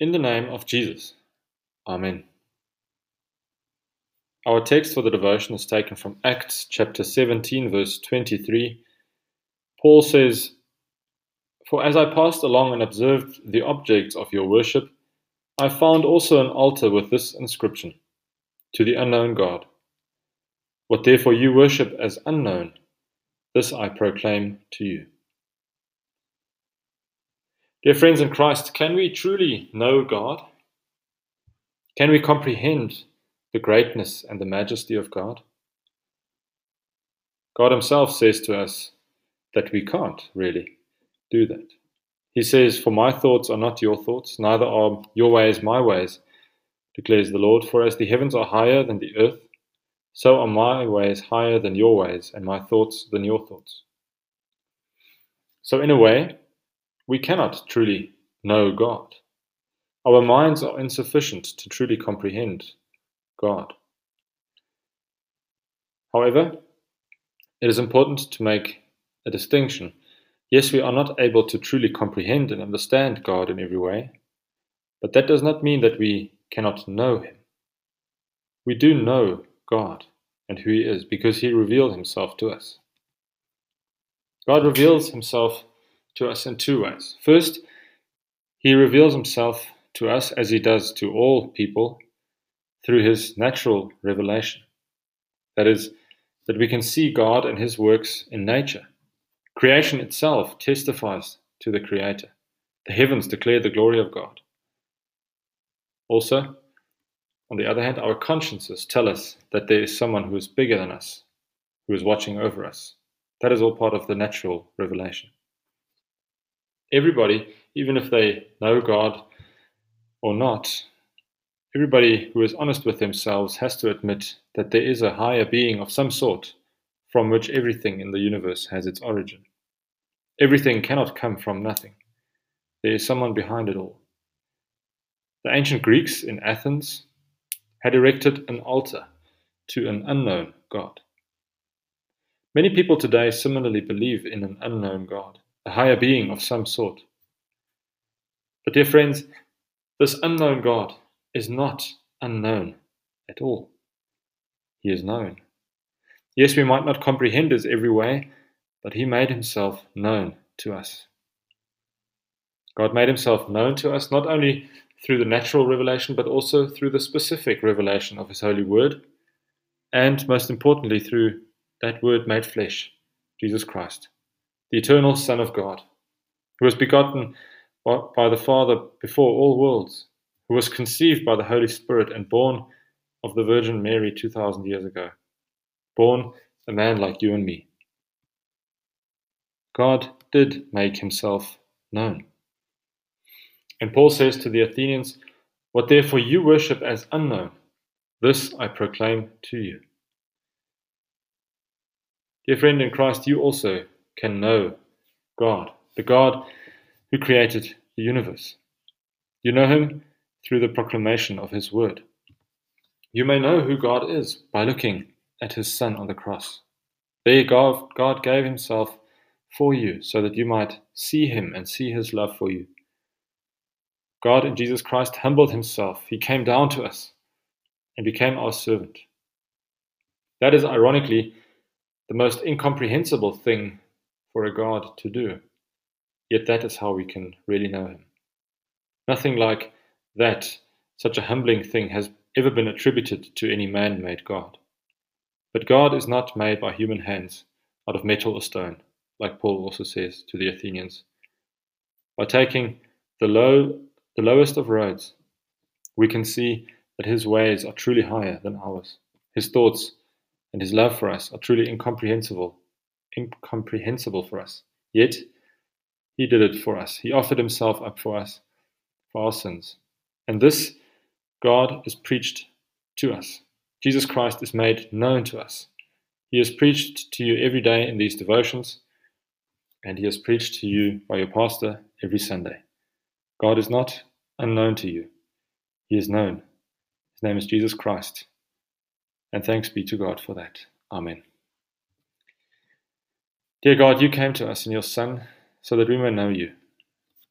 In the name of Jesus. Amen. Our text for the devotion is taken from Acts chapter 17, verse 23. Paul says, For as I passed along and observed the objects of your worship, I found also an altar with this inscription To the unknown God. What therefore you worship as unknown, this I proclaim to you. Dear friends in Christ, can we truly know God? Can we comprehend the greatness and the majesty of God? God Himself says to us that we can't really do that. He says, For my thoughts are not your thoughts, neither are your ways my ways, declares the Lord. For as the heavens are higher than the earth, so are my ways higher than your ways, and my thoughts than your thoughts. So, in a way, we cannot truly know God. Our minds are insufficient to truly comprehend God. However, it is important to make a distinction. Yes, we are not able to truly comprehend and understand God in every way, but that does not mean that we cannot know Him. We do know God and who He is because He revealed Himself to us. God reveals Himself to us in two ways. First, he reveals himself to us as he does to all people through his natural revelation. That is, that we can see God and his works in nature. Creation itself testifies to the Creator. The heavens declare the glory of God. Also, on the other hand, our consciences tell us that there is someone who is bigger than us, who is watching over us. That is all part of the natural revelation everybody, even if they know God or not, everybody who is honest with themselves has to admit that there is a higher being of some sort from which everything in the universe has its origin. Everything cannot come from nothing. There is someone behind it all. The ancient Greeks in Athens had erected an altar to an unknown God. Many people today similarly believe in an unknown God a higher being of some sort. But, dear friends, this unknown God is not unknown at all. He is known. Yes, we might not comprehend his every way, but he made himself known to us. God made himself known to us not only through the natural revelation, but also through the specific revelation of his holy word, and most importantly, through that word made flesh, Jesus Christ the eternal Son of God, who was begotten by the Father before all worlds, who was conceived by the Holy Spirit and born of the Virgin Mary 2,000 years ago, born a man like you and me. God did make himself known. And Paul says to the Athenians, What therefore you worship as unknown, this I proclaim to you. Dear friend in Christ, you also can know God, the God who created the universe. You know him through the proclamation of his word. You may know who God is by looking at his Son on the cross. There, God, God gave himself for you so that you might see him and see his love for you. God in Jesus Christ humbled himself. He came down to us and became our servant. That is ironically the most incomprehensible thing for a God to do. Yet that is how we can really know Him. Nothing like that, such a humbling thing, has ever been attributed to any man made God. But God is not made by human hands out of metal or stone, like Paul also says to the Athenians. By taking the, low, the lowest of roads, we can see that his ways are truly higher than ours. His thoughts and his love for us are truly incomprehensible incomprehensible for us. Yet, He did it for us. He offered Himself up for us, for our sins. And this God is preached to us. Jesus Christ is made known to us. He is preached to you every day in these devotions, and He is preached to you by your pastor every Sunday. God is not unknown to you, He is known. His name is Jesus Christ. And thanks be to God for that. Amen. Dear God, you came to us in your Son so that we may know you.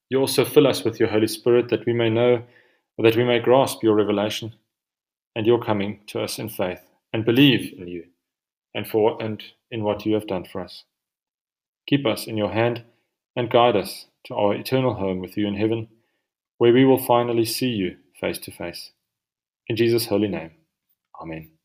you also fill us with your Holy Spirit that we may know, or that we may grasp your revelation and your coming to us in faith and believe in you and for and in what you have done for us. Keep us in your hand and guide us to our eternal home with you in heaven, where we will finally see you face to face. In Jesus' holy name, Amen.